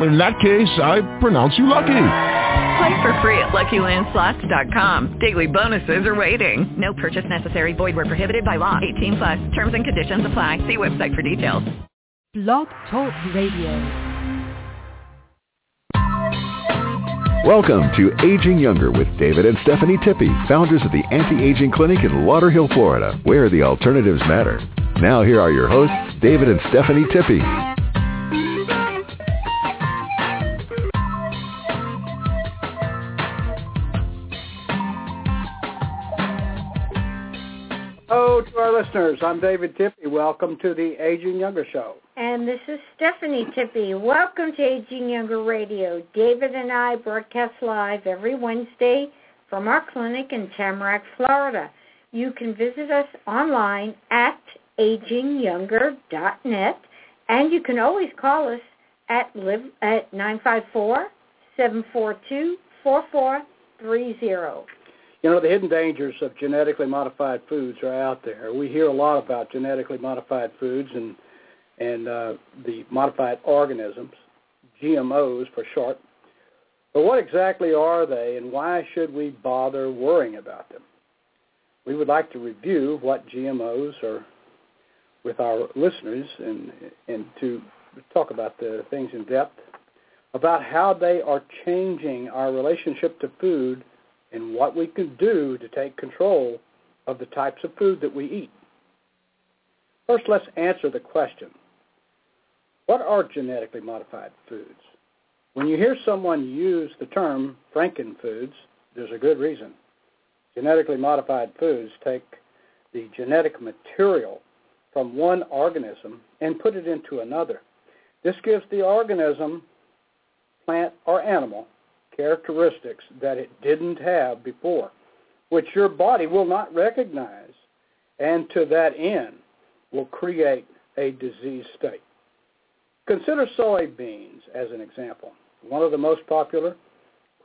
In that case, I pronounce you lucky. Play for free at LuckyLandSlots.com. Daily bonuses are waiting. No purchase necessary. Void where prohibited by law. 18 plus. Terms and conditions apply. See website for details. Blog Talk Radio. Welcome to Aging Younger with David and Stephanie Tippy, founders of the Anti-Aging Clinic in Lauderhill, Florida, where the alternatives matter. Now here are your hosts, David and Stephanie Tippy. Listeners. I'm David Tippy. Welcome to the Aging Younger Show. And this is Stephanie Tippy. Welcome to Aging Younger Radio. David and I broadcast live every Wednesday from our clinic in Tamarac, Florida. You can visit us online at agingyounger.net, and you can always call us at live at 954-742-4430. You know, the hidden dangers of genetically modified foods are out there. We hear a lot about genetically modified foods and and uh, the modified organisms, GMOs for short. But what exactly are they, and why should we bother worrying about them? We would like to review what GMOs are with our listeners and and to talk about the things in depth about how they are changing our relationship to food and what we can do to take control of the types of food that we eat. First, let's answer the question, what are genetically modified foods? When you hear someone use the term frankenfoods, there's a good reason. Genetically modified foods take the genetic material from one organism and put it into another. This gives the organism, plant or animal, characteristics that it didn't have before, which your body will not recognize, and to that end will create a disease state. Consider soybeans as an example. One of the most popular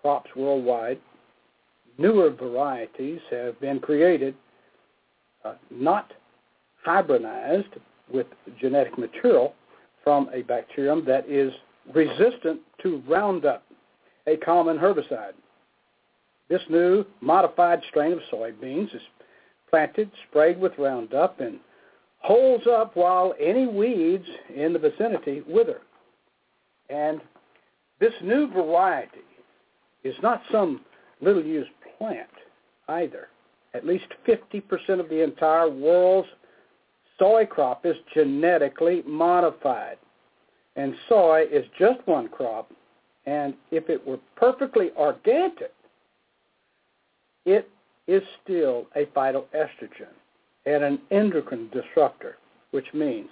crops worldwide. Newer varieties have been created, uh, not hybridized with genetic material from a bacterium that is resistant to Roundup, a common herbicide. This new modified strain of soybeans is planted, sprayed with Roundup, and holds up while any weeds in the vicinity wither. And this new variety is not some little used plant either. At least 50% of the entire world's soy crop is genetically modified. And soy is just one crop, and if it were perfectly organic, it is still a phytoestrogen and an endocrine disruptor, which means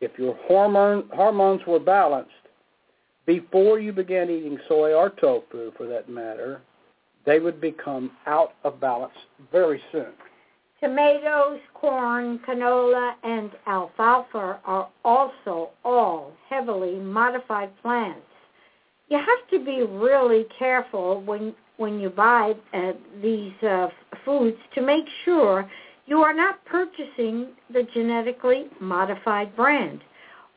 if your hormone, hormones were balanced before you began eating soy or tofu, for that matter, they would become out of balance very soon. Tomatoes, corn, canola, and alfalfa are also all heavily modified plants. You have to be really careful when when you buy uh, these uh, foods to make sure you are not purchasing the genetically modified brand.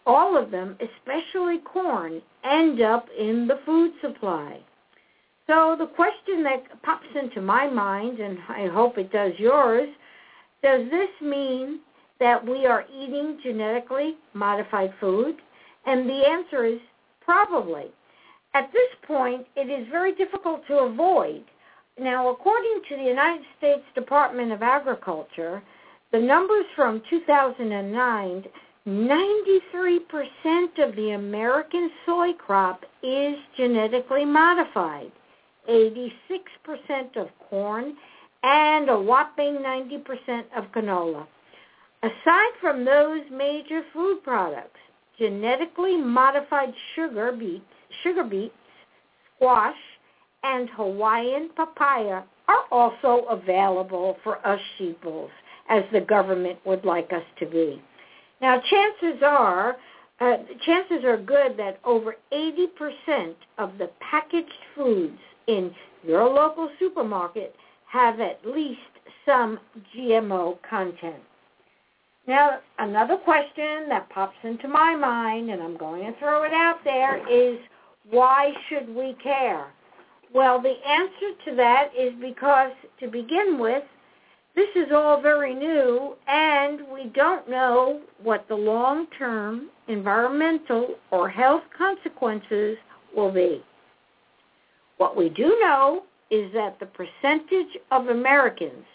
All of them, especially corn, end up in the food supply. So the question that pops into my mind, and I hope it does yours, does this mean that we are eating genetically modified food? And the answer is probably. At this point, it is very difficult to avoid now, according to the United States Department of Agriculture, the numbers from 2009, 93% of the American soy crop is genetically modified, 86% of corn, and a whopping 90% of canola. Aside from those major food products, genetically modified sugar beets, sugar beets, squash, and Hawaiian papaya are also available for us sheeples, as the government would like us to be. Now, chances are, uh, chances are good that over 80% of the packaged foods in your local supermarket have at least some GMO content. Now, another question that pops into my mind, and I'm going to throw it out there, is why should we care? Well, the answer to that is because, to begin with, this is all very new, and we don't know what the long-term environmental or health consequences will be. What we do know is that the percentage of Americans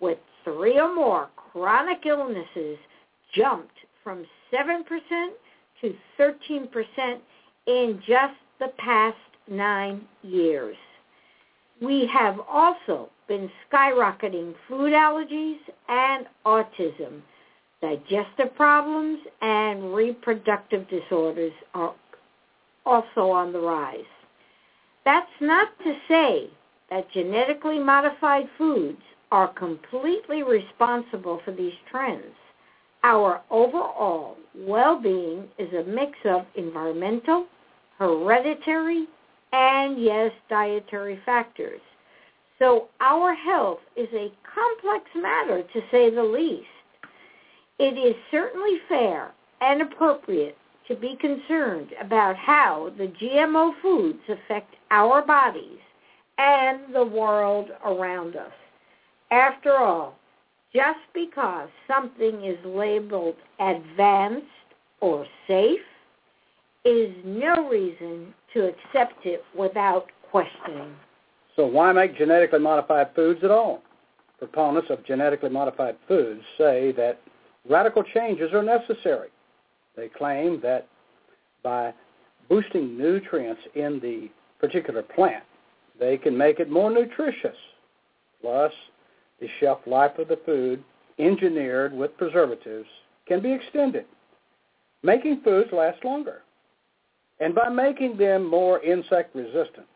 with three or more chronic illnesses jumped from 7% to 13% in just the past nine years. We have also been skyrocketing food allergies and autism. Digestive problems and reproductive disorders are also on the rise. That's not to say that genetically modified foods are completely responsible for these trends. Our overall well-being is a mix of environmental, hereditary, and yes, dietary factors. So our health is a complex matter to say the least. It is certainly fair and appropriate to be concerned about how the GMO foods affect our bodies and the world around us. After all, just because something is labeled advanced or safe is no reason to accept it without questioning. So why make genetically modified foods at all? Proponents of genetically modified foods say that radical changes are necessary. They claim that by boosting nutrients in the particular plant, they can make it more nutritious. Plus, the shelf life of the food, engineered with preservatives, can be extended, making foods last longer. And by making them more insect resistant,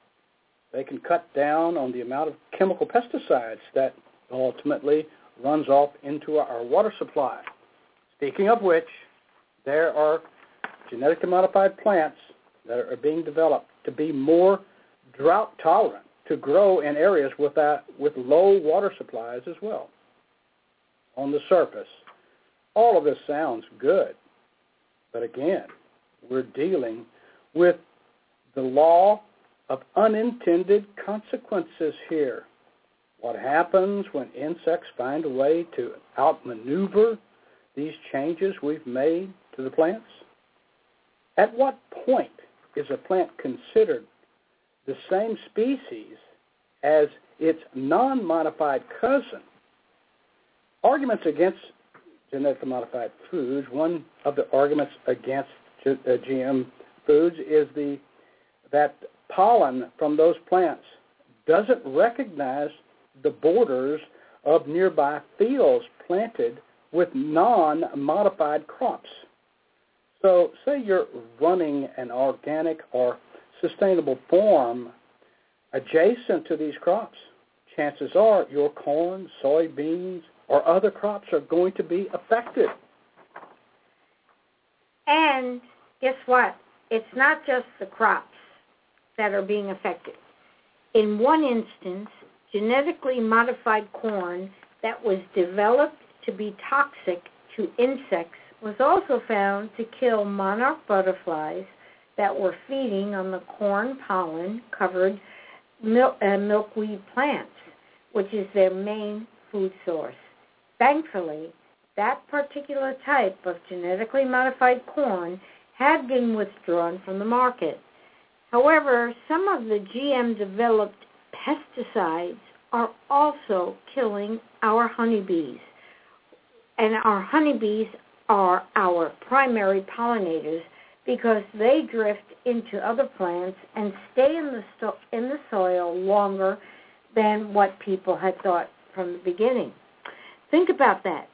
they can cut down on the amount of chemical pesticides that ultimately runs off into our water supply. Speaking of which, there are genetically modified plants that are being developed to be more drought tolerant to grow in areas with, that, with low water supplies as well. On the surface, all of this sounds good. But again, we're dealing with the law of unintended consequences here. What happens when insects find a way to outmaneuver these changes we've made to the plants? At what point is a plant considered the same species as its non-modified cousin. Arguments against genetically modified foods, one of the arguments against GM uh, foods is the that pollen from those plants doesn't recognize the borders of nearby fields planted with non-modified crops. So say you're running an organic or sustainable farm adjacent to these crops, chances are your corn, soybeans, or other crops are going to be affected. And guess what? It's not just the crops that are being affected. In one instance, genetically modified corn that was developed to be toxic to insects was also found to kill monarch butterflies that were feeding on the corn pollen covered milk, uh, milkweed plants, which is their main food source. Thankfully, that particular type of genetically modified corn had been withdrawn from the market. However, some of the GM-developed pesticides are also killing our honeybees. And our honeybees are our primary pollinators because they drift into other plants and stay in the sto- in the soil longer than what people had thought from the beginning. Think about that.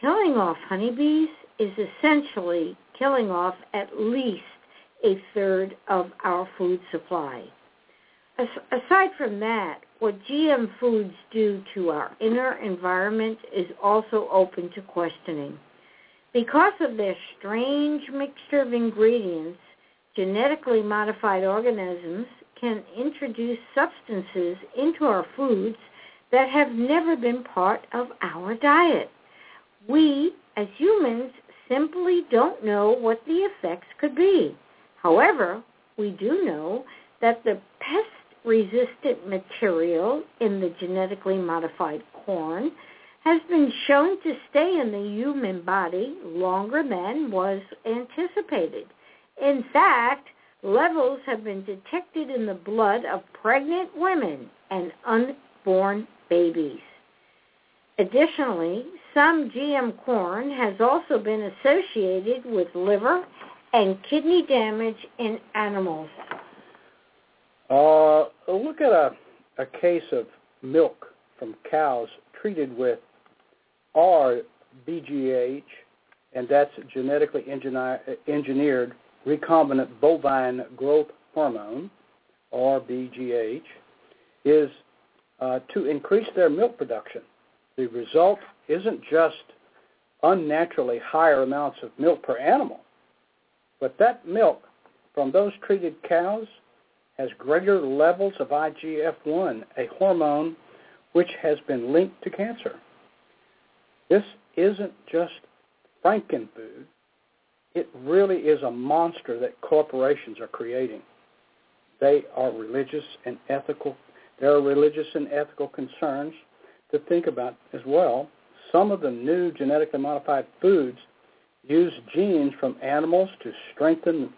Killing off honeybees is essentially killing off at least a third of our food supply. As- aside from that, what GM foods do to our inner environment is also open to questioning. Because of their strange mixture of ingredients, genetically modified organisms can introduce substances into our foods that have never been part of our diet. We, as humans, simply don't know what the effects could be. However, we do know that the pest-resistant material in the genetically modified corn has been shown to stay in the human body longer than was anticipated. In fact, levels have been detected in the blood of pregnant women and unborn babies. Additionally, some GM corn has also been associated with liver and kidney damage in animals. Uh, look at a, a case of milk from cows treated with RBGH, and that's genetically engineered recombinant bovine growth hormone, RBGH, is uh, to increase their milk production. The result isn't just unnaturally higher amounts of milk per animal, but that milk from those treated cows has greater levels of IGF-1, a hormone which has been linked to cancer. This isn't just frankenfood. It really is a monster that corporations are creating. They are religious and ethical. There are religious and ethical concerns to think about as well. Some of the new genetically modified foods use genes from animals to strengthen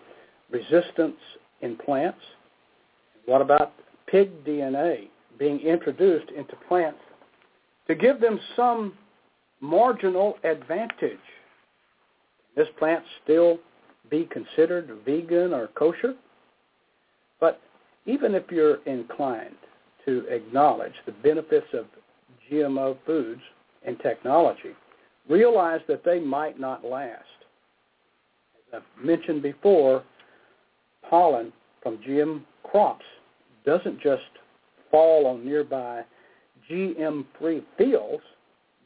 resistance in plants. What about pig DNA being introduced into plants to give them some marginal advantage. This plant still be considered vegan or kosher? But even if you're inclined to acknowledge the benefits of GMO foods and technology, realize that they might not last. As I've mentioned before, pollen from GM crops doesn't just fall on nearby GM-free fields,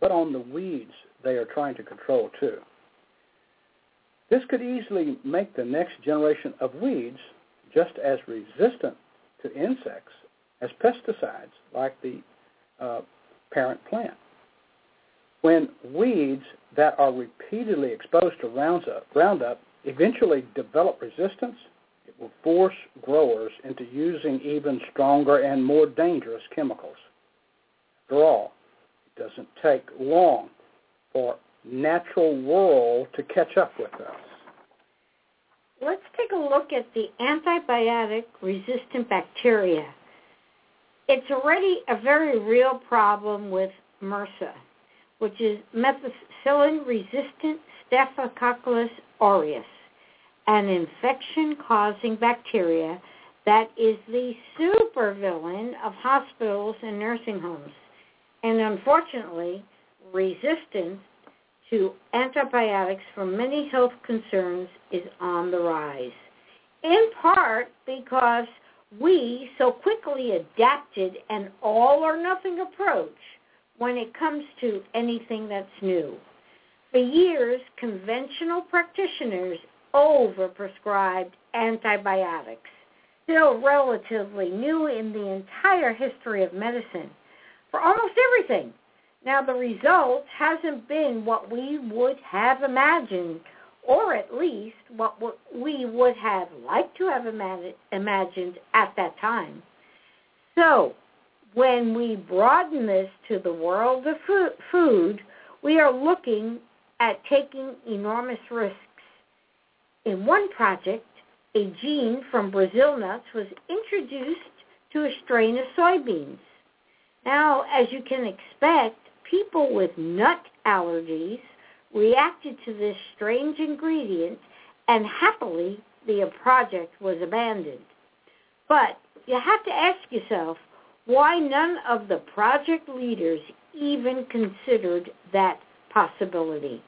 but on the weeds they are trying to control too. This could easily make the next generation of weeds just as resistant to insects as pesticides like the uh, parent plant. When weeds that are repeatedly exposed to Roundup, Roundup eventually develop resistance, it will force growers into using even stronger and more dangerous chemicals. After all, it doesn't take long for natural world to catch up with us. Let's take a look at the antibiotic resistant bacteria. It's already a very real problem with MRSA, which is methicillin resistant Staphylococcus aureus, an infection causing bacteria that is the supervillain of hospitals and nursing homes and unfortunately, resistance to antibiotics for many health concerns is on the rise, in part because we so quickly adapted an all or nothing approach when it comes to anything that's new. For years, conventional practitioners overprescribed antibiotics, still relatively new in the entire history of medicine for almost everything. Now, the result hasn't been what we would have imagined, or at least what we would have liked to have imagined at that time. So, when we broaden this to the world of food, we are looking at taking enormous risks. In one project, a gene from Brazil nuts was introduced to a strain of soybeans. Now, as you can expect, people with nut allergies reacted to this strange ingredient and happily the project was abandoned. But you have to ask yourself why none of the project leaders even considered that possibility.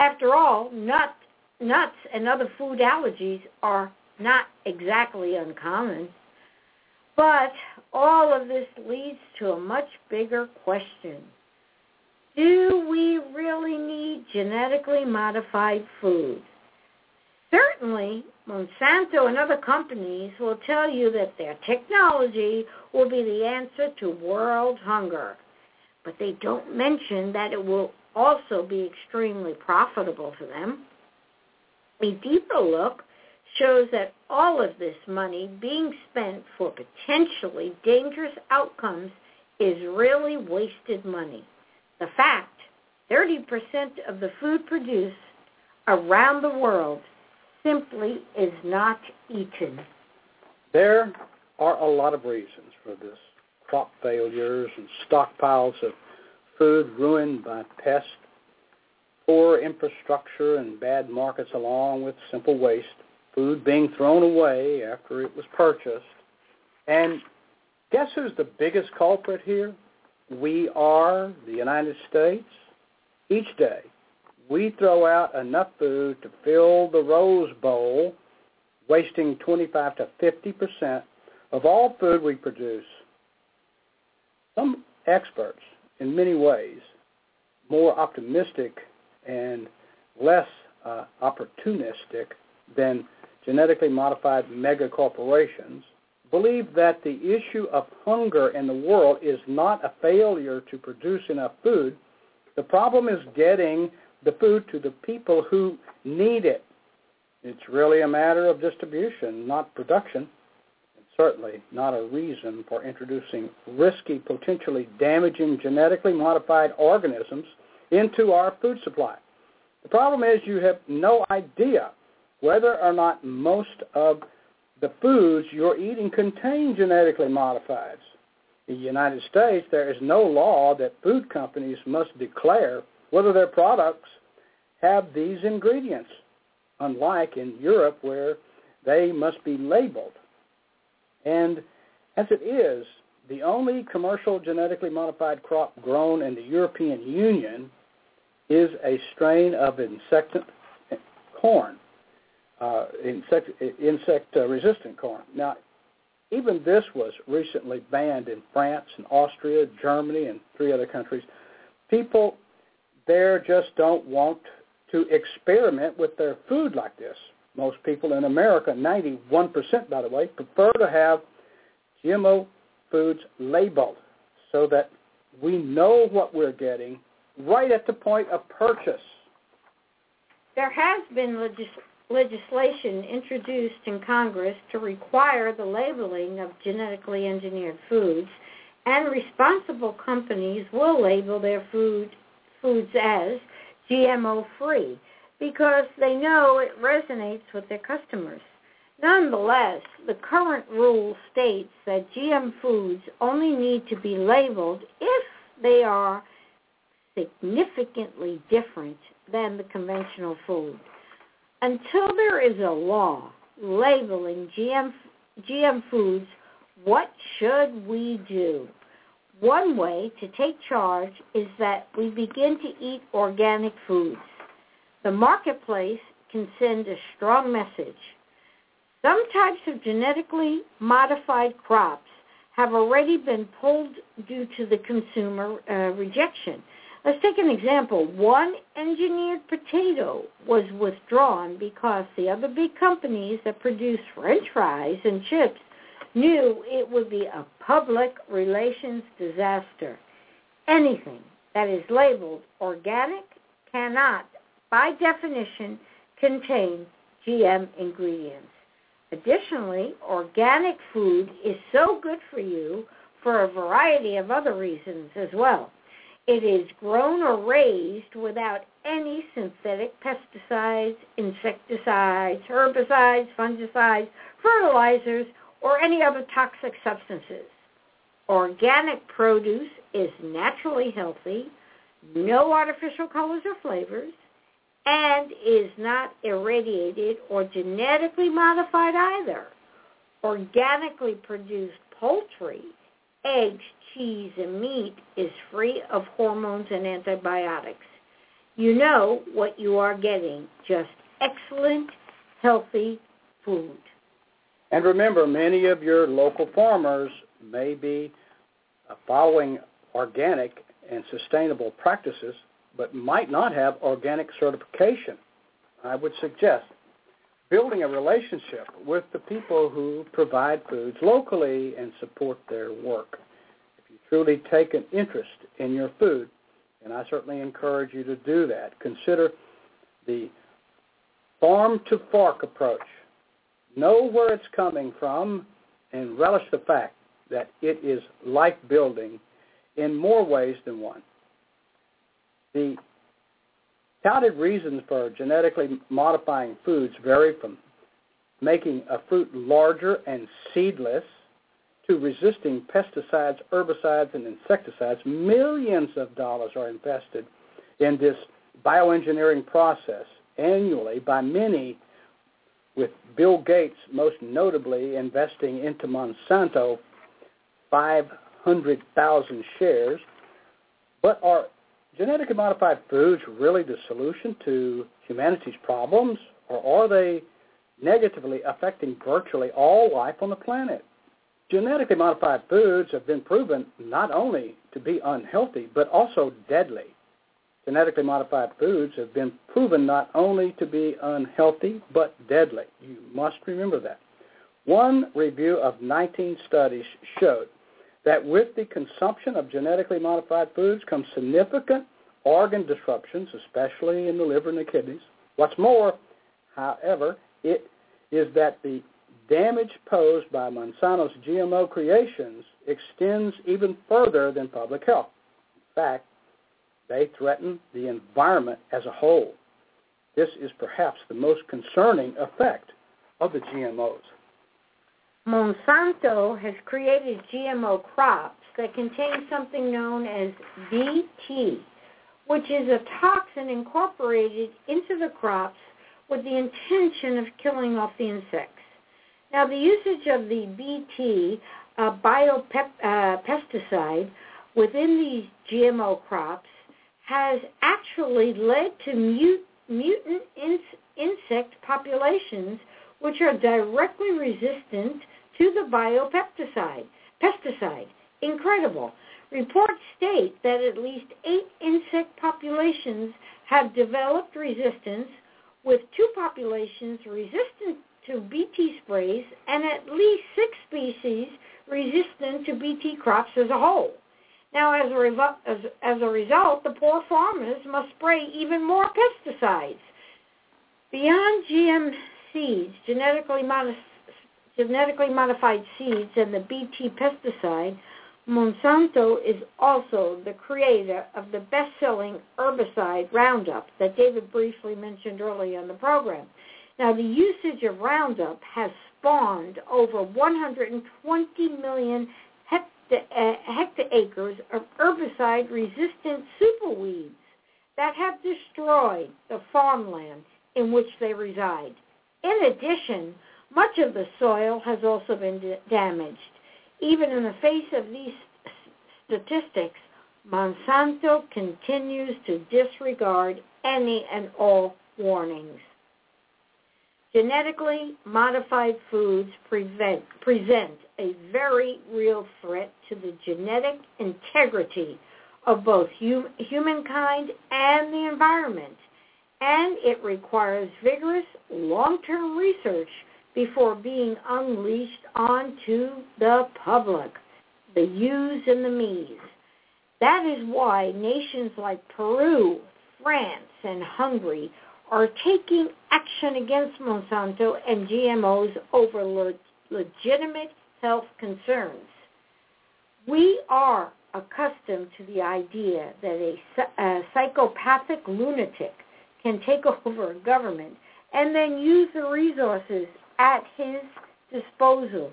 After all, nut, nuts and other food allergies are not exactly uncommon. But all of this leads to a much bigger question. Do we really need genetically modified food? Certainly, Monsanto and other companies will tell you that their technology will be the answer to world hunger. But they don't mention that it will also be extremely profitable for them. A deeper look shows that all of this money being spent for potentially dangerous outcomes is really wasted money. The fact, 30% of the food produced around the world simply is not eaten. There are a lot of reasons for this. Crop failures and stockpiles of food ruined by pests, poor infrastructure and bad markets along with simple waste, food being thrown away after it was purchased. And guess who's the biggest culprit here? We are the United States. Each day, we throw out enough food to fill the Rose Bowl, wasting 25 to 50 percent of all food we produce. Some experts, in many ways, more optimistic and less uh, opportunistic than genetically modified mega corporations, believe that the issue of hunger in the world is not a failure to produce enough food. The problem is getting the food to the people who need it. It's really a matter of distribution, not production. Certainly not a reason for introducing risky, potentially damaging genetically modified organisms into our food supply. The problem is you have no idea whether or not most of the foods you're eating contain genetically modifieds. In the United States, there is no law that food companies must declare whether their products have these ingredients, unlike in Europe where they must be labeled. And as it is, the only commercial genetically modified crop grown in the European Union is a strain of insect corn, uh, insect, uh, resistant corn. Now, even this was recently banned in France and Austria, Germany, and three other countries. People there just don't want to experiment with their food like this. Most people in America, 91% by the way, prefer to have GMO foods labeled so that we know what we're getting right at the point of purchase. There has been legis- legislation introduced in Congress to require the labeling of genetically engineered foods, and responsible companies will label their food foods as GMO free because they know it resonates with their customers. Nonetheless, the current rule states that GM foods only need to be labeled if they are significantly different than the conventional food. Until there is a law labeling GM, GM foods, what should we do? One way to take charge is that we begin to eat organic foods. The marketplace can send a strong message. Some types of genetically modified crops have already been pulled due to the consumer uh, rejection. Let's take an example. One engineered potato was withdrawn because the other big companies that produce french fries and chips knew it would be a public relations disaster. Anything that is labeled organic cannot, by definition, contain GM ingredients. Additionally, organic food is so good for you for a variety of other reasons as well. It is grown or raised without any synthetic pesticides, insecticides, herbicides, fungicides, fertilizers, or any other toxic substances. Organic produce is naturally healthy, no artificial colors or flavors, and is not irradiated or genetically modified either. Organically produced poultry, eggs, cheese, and meat is free of hormones and antibiotics. You know what you are getting, just excellent, healthy food. And remember, many of your local farmers may be uh, following organic and sustainable practices, but might not have organic certification. I would suggest building a relationship with the people who provide foods locally and support their work. Truly take an interest in your food, and I certainly encourage you to do that, consider the farm to fork approach. Know where it's coming from and relish the fact that it is life building in more ways than one. The touted reasons for genetically modifying foods vary from making a fruit larger and seedless to resisting pesticides, herbicides, and insecticides. Millions of dollars are invested in this bioengineering process annually by many, with Bill Gates most notably investing into Monsanto 500,000 shares. But are genetically modified foods really the solution to humanity's problems, or are they negatively affecting virtually all life on the planet? Genetically modified foods have been proven not only to be unhealthy, but also deadly. Genetically modified foods have been proven not only to be unhealthy, but deadly. You must remember that. One review of 19 studies showed that with the consumption of genetically modified foods comes significant organ disruptions, especially in the liver and the kidneys. What's more, however, it is that the damage posed by Monsanto's GMO creations extends even further than public health. In fact, they threaten the environment as a whole. This is perhaps the most concerning effect of the GMOs. Monsanto has created GMO crops that contain something known as BT, which is a toxin incorporated into the crops with the intention of killing off the insects. Now, the usage of the BT uh, biopesticide uh, within these GMO crops has actually led to mut- mutant in- insect populations which are directly resistant to the biopesticide. Pesticide. Incredible. Reports state that at least eight insect populations have developed resistance, with two populations resistant to Bt sprays and at least six species resistant to Bt crops as a whole. Now, as a, revo- as, as a result, the poor farmers must spray even more pesticides. Beyond GM seeds, genetically genetically modified seeds and the Bt pesticide, Monsanto is also the creator of the best-selling herbicide Roundup that David briefly mentioned earlier in the program. Now, the usage of Roundup has spawned over 120 million hecta- uh, of herbicide-resistant superweeds that have destroyed the farmland in which they reside. In addition, much of the soil has also been damaged. Even in the face of these statistics, Monsanto continues to disregard any and all warnings. Genetically modified foods prevent, present a very real threat to the genetic integrity of both hum, humankind and the environment, and it requires vigorous long-term research before being unleashed onto the public, the yous and the me's. That is why nations like Peru, France, and Hungary are taking action against Monsanto and GMOs over le- legitimate health concerns. We are accustomed to the idea that a, a psychopathic lunatic can take over a government and then use the resources at his disposal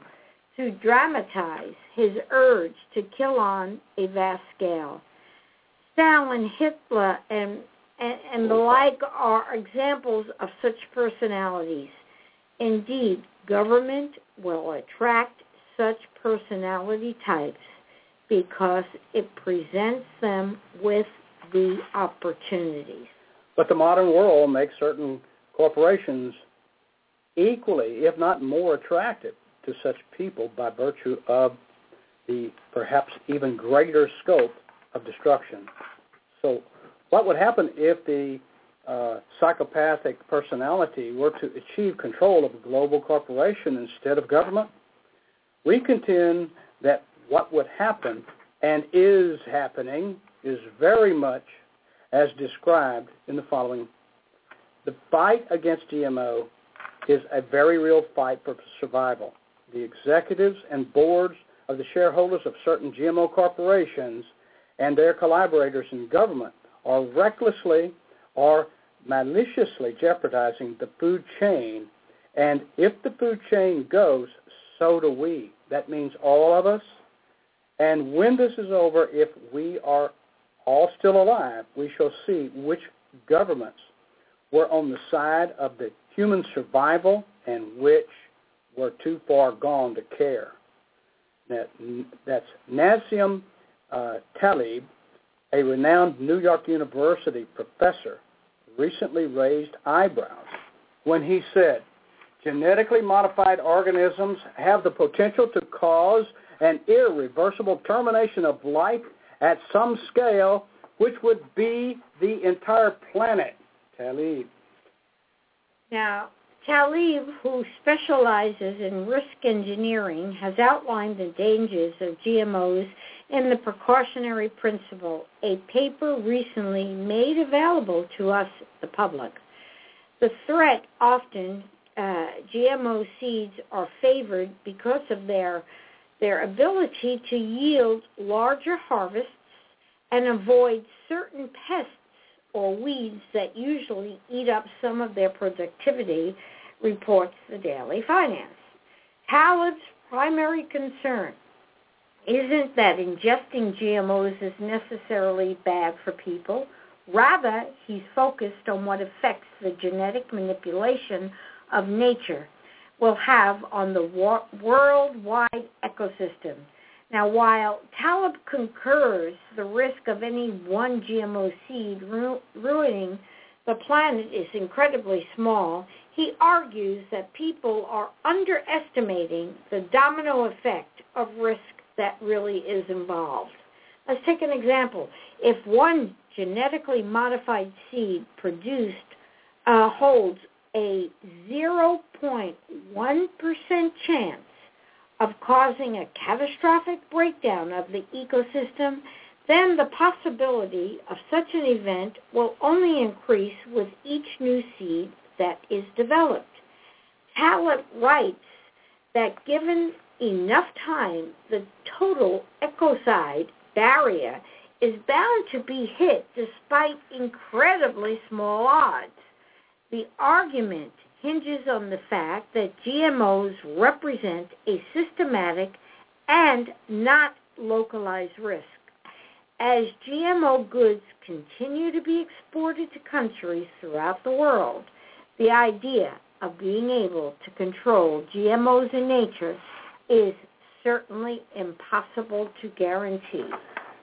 to dramatize his urge to kill on a vast scale. Stalin, Hitler, and, and, and the like are examples of such personalities. Indeed, government will attract such personality types because it presents them with the opportunities. But the modern world makes certain corporations equally, if not more attractive to such people by virtue of the perhaps even greater scope of destruction. So, what would happen if the uh, psychopathic personality were to achieve control of a global corporation instead of government? We contend that what would happen and is happening is very much as described in the following. The fight against GMO is a very real fight for survival. The executives and boards of the shareholders of certain GMO corporations and their collaborators in government are recklessly or maliciously jeopardizing the food chain. And if the food chain goes, so do we. That means all of us. And when this is over, if we are all still alive, we shall see which governments were on the side of the human survival and which were too far gone to care. That, that's Nassim uh, Taleb, a renowned New York University professor, recently raised eyebrows when he said, genetically modified organisms have the potential to cause an irreversible termination of life at some scale, which would be the entire planet. Taleb. Now, Taleb, who specializes in risk engineering, has outlined the dangers of GMOs in the precautionary principle, a paper recently made available to us, the public. The threat often uh, GMO seeds are favored because of their their ability to yield larger harvests and avoid certain pests or weeds that usually eat up some of their productivity, reports the Daily Finance. Taleb's primary concern isn't that ingesting GMOs is necessarily bad for people. Rather, he's focused on what effects the genetic manipulation of nature will have on the wor- worldwide ecosystem. Now, while Taleb concurs the risk of any one GMO seed ru- ruining the planet is incredibly small, he argues that people are underestimating the domino effect of risk that really is involved. Let's take an example. If one genetically modified seed produced uh, holds a 0.1% chance of causing a catastrophic breakdown of the ecosystem, then the possibility of such an event will only increase with each new seed that is developed. Taleb writes that given enough time, the total ecocide barrier is bound to be hit despite incredibly small odds. The argument hinges on the fact that GMOs represent a systematic and not localized risk. As GMO goods continue to be exported to countries throughout the world, the idea of being able to control GMOs in nature is certainly impossible to guarantee.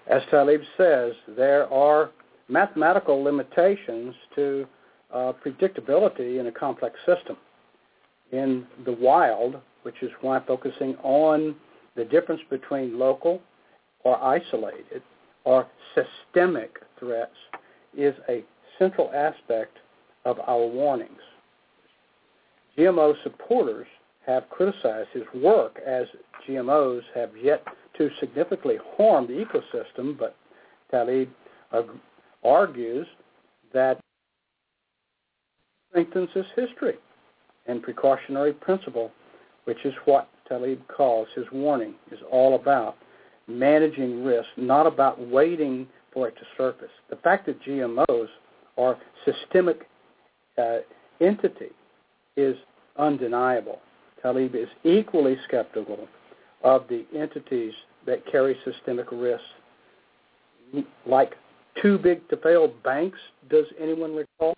As Taleb says, there are mathematical limitations to uh, predictability in a complex system. In the wild, which is why focusing on the difference between local or isolated or systemic threats is a central aspect of our warnings. GMO supporters have criticized his work as GMOs have yet to significantly harm the ecosystem, but Taleb argues that strengthens his history and precautionary principle, which is what Taleb calls his warning, is all about managing risk, not about waiting for it to surface. The fact that GMOs are systemic uh, entity is undeniable. Taleb is equally skeptical of the entities that carry systemic risks, like too big to fail banks. Does anyone recall?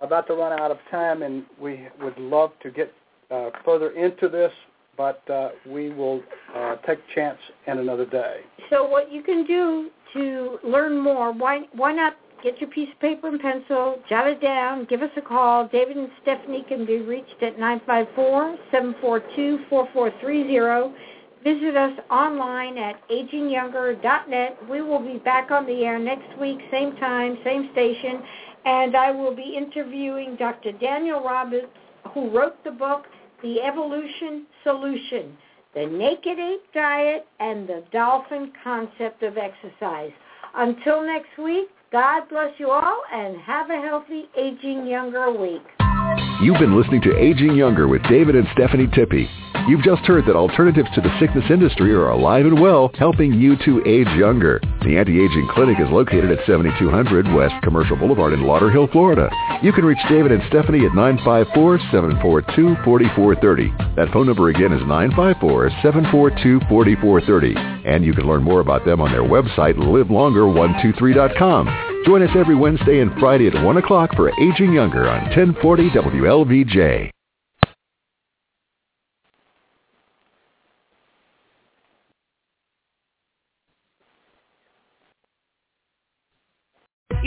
About to run out of time, and we would love to get uh, further into this, but uh, we will uh, take chance in another day. So, what you can do to learn more, why why not get your piece of paper and pencil, jot it down, give us a call. David and Stephanie can be reached at 954-742-4430. Visit us online at agingyounger.net. We will be back on the air next week, same time, same station, and I will be interviewing Dr. Daniel Roberts, who wrote the book, The Evolution Solution, The Naked Ape Diet, and the Dolphin Concept of Exercise. Until next week, God bless you all and have a healthy Aging Younger week. You've been listening to Aging Younger with David and Stephanie Tippie. You've just heard that alternatives to the sickness industry are alive and well, helping you to age younger. The Anti-Aging Clinic is located at 7200 West Commercial Boulevard in Lauderhill, Florida. You can reach David and Stephanie at 954-742-4430. That phone number again is 954-742-4430. And you can learn more about them on their website, livelonger123.com. Join us every Wednesday and Friday at 1 o'clock for Aging Younger on 1040 WLVJ.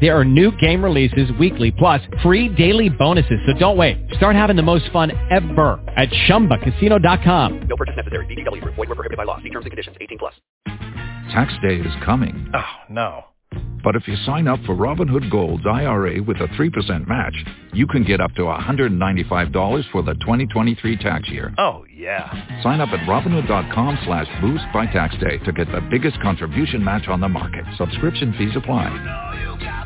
There are new game releases weekly, plus free daily bonuses. So don't wait. Start having the most fun ever at ChumbaCasino.com. No purchase necessary. VGW. Void were prohibited by law. See terms and conditions. 18 plus. Tax day is coming. Oh, no. But if you sign up for Robinhood Gold's IRA with a 3% match, you can get up to $195 for the 2023 tax year. Oh, yeah. Sign up at Robinhood.com slash boost by tax day to get the biggest contribution match on the market. Subscription fees apply.